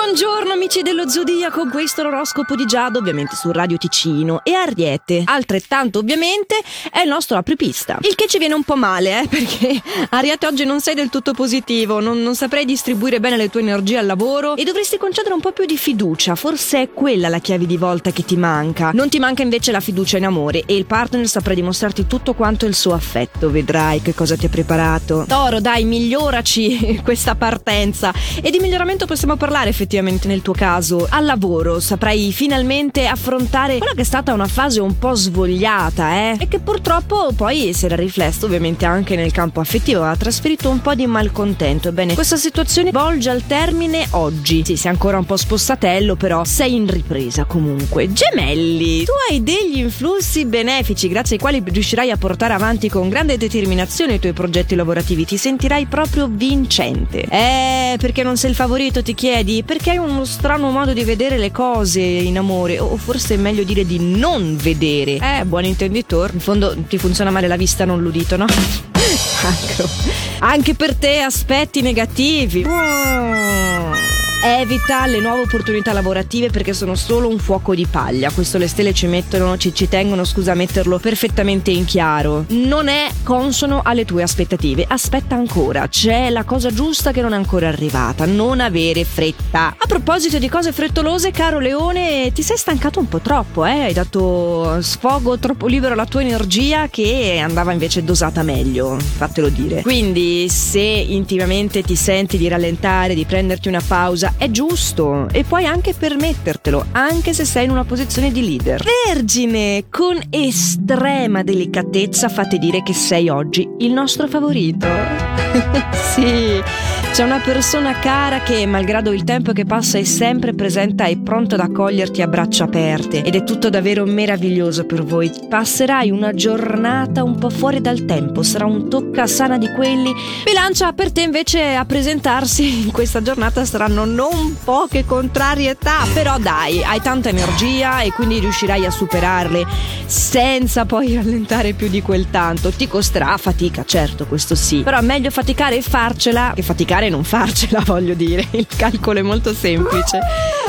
Buongiorno amici dello Zodiaco, questo è l'oroscopo di Giada, ovviamente su Radio Ticino e Ariete. Altrettanto ovviamente è il nostro apripista. Il che ci viene un po' male, eh, perché Ariete oggi non sei del tutto positivo, non, non saprei distribuire bene le tue energie al lavoro e dovresti concedere un po' più di fiducia, forse è quella la chiave di volta che ti manca. Non ti manca invece la fiducia in amore e il partner saprà dimostrarti tutto quanto il suo affetto, vedrai che cosa ti ha preparato. Toro, dai, miglioraci questa partenza e di miglioramento possiamo parlare effettivamente effettivamente nel tuo caso. Al lavoro saprai finalmente affrontare quella che è stata una fase un po' svogliata, eh? E che purtroppo poi si era riflesso ovviamente anche nel campo affettivo, ha trasferito un po' di malcontento. Ebbene, questa situazione volge al termine oggi. Sì, sei ancora un po' spossatello, però sei in ripresa comunque. Gemelli, tu hai degli influssi benefici grazie ai quali riuscirai a portare avanti con grande determinazione i tuoi progetti lavorativi. Ti sentirai proprio vincente. Eh, perché non sei il favorito, ti chiedi? Perché perché hai uno strano modo di vedere le cose in amore, o forse è meglio dire di non vedere. Eh, buon intenditore. In fondo ti funziona male la vista, non l'udito, no? Anche per te aspetti negativi. Mm. Evita le nuove opportunità lavorative perché sono solo un fuoco di paglia. Questo le stelle ci mettono, ci, ci tengono, scusa, a metterlo perfettamente in chiaro. Non è consono alle tue aspettative. Aspetta ancora, c'è la cosa giusta che non è ancora arrivata. Non avere fretta. A proposito di cose frettolose, caro Leone, ti sei stancato un po' troppo, eh? Hai dato sfogo troppo libero alla tua energia che andava invece dosata meglio, fatelo dire. Quindi, se intimamente ti senti di rallentare, di prenderti una pausa, cosa è giusto e puoi anche permettertelo, anche se sei in una posizione di leader. Vergine, con estrema delicatezza fate dire che sei oggi il nostro favorito. sì. C'è una persona cara che, malgrado il tempo che passa, è sempre presente e pronta ad accoglierti a braccia aperte. Ed è tutto davvero meraviglioso per voi. Passerai una giornata un po' fuori dal tempo, sarà un tocca sana di quelli. Bilancia per te invece a presentarsi in questa giornata saranno non poche contrarietà, però dai, hai tanta energia e quindi riuscirai a superarle senza poi rallentare più di quel tanto. Ti costerà fatica, certo, questo sì. Però meglio faticare e farcela che faticare e non farcela, voglio dire. Il calcolo è molto semplice.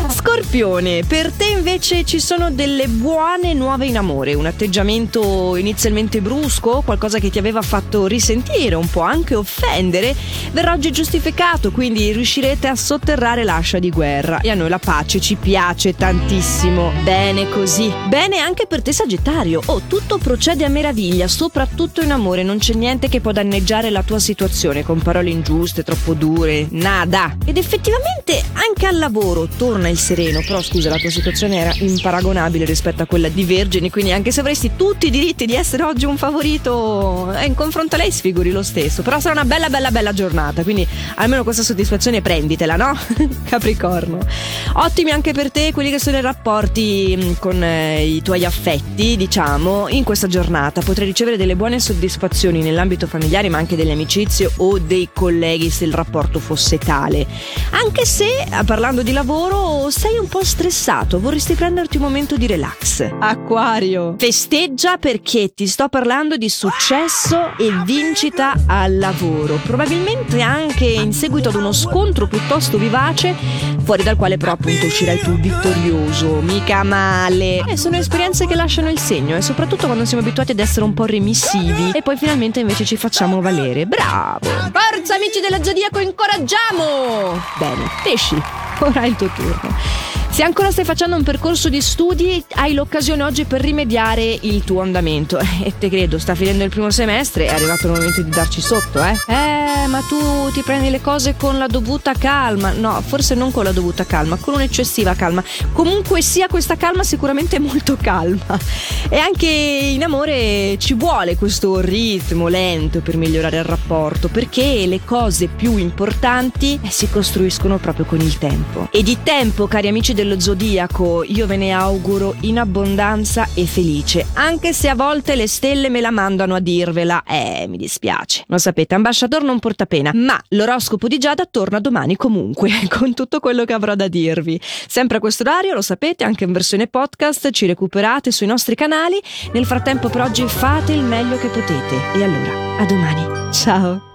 Scorpione, per te invece ci sono delle buone nuove in amore, un atteggiamento inizialmente brusco, qualcosa che ti aveva fatto risentire, un po' anche offendere, verrà oggi giustificato, quindi riuscirete a sotterrare l'ascia di guerra. E a noi la pace ci piace tantissimo. Bene così. Bene anche per te Sagittario. Oh, tutto procede a meraviglia, soprattutto in amore, non c'è niente che può danneggiare la tua situazione con parole ingiuste, troppo dure, nada. Ed effettivamente anche al lavoro torna il sereno, però scusa, la tua situazione era imparagonabile rispetto a quella di Vergine, quindi anche se avresti tutti i diritti di essere oggi un favorito, eh, in confronto a lei sfiguri lo stesso. Però sarà una bella, bella, bella giornata, quindi almeno questa soddisfazione prenditela, no? Capricorno. Ottimi anche per te quelli che sono i rapporti mm, con eh, i tuoi affetti, diciamo, in questa giornata. Potrai ricevere delle buone soddisfazioni nell'ambito familiare, ma anche delle amicizie o dei colleghi se il rapporto fosse tale. Anche se, parlando di lavoro, sei un po' stressato, vorresti prenderti un momento di relax. Acquario, festeggia perché ti sto parlando di successo e vincita al lavoro. Probabilmente anche in seguito ad uno scontro piuttosto vivace, fuori dal quale però appunto uscirai tu vittorioso, mica male. E sono esperienze che lasciano il segno e soprattutto quando siamo abituati ad essere un po' remissivi e poi finalmente invece ci facciamo valere. Bravo! Forza amici della Zodiaco, incoraggiamo! Bene, pesci ora è il tuo turno. Se ancora stai facendo un percorso di studi, hai l'occasione oggi per rimediare il tuo andamento. E te credo, sta finendo il primo semestre, è arrivato il momento di darci sotto, eh? Eh, ma tu ti prendi le cose con la dovuta calma. No, forse non con la dovuta calma, con un'eccessiva calma. Comunque sia questa calma sicuramente molto calma. E anche in amore ci vuole questo ritmo lento per migliorare il rapporto, perché le cose più importanti eh, si costruiscono proprio con il tempo. E di tempo, cari amici dello zodiaco, io ve ne auguro in abbondanza e felice, anche se a volte le stelle me la mandano a dirvela. Eh, mi dispiace. Lo sapete, ambasciatore non porta pena, ma l'oroscopo di Giada torna domani comunque, con tutto quello che avrò da dirvi. Sempre a questo orario, lo sapete, anche in versione podcast, ci recuperate sui nostri canali. Nel frattempo per oggi fate il meglio che potete. E allora, a domani. Ciao!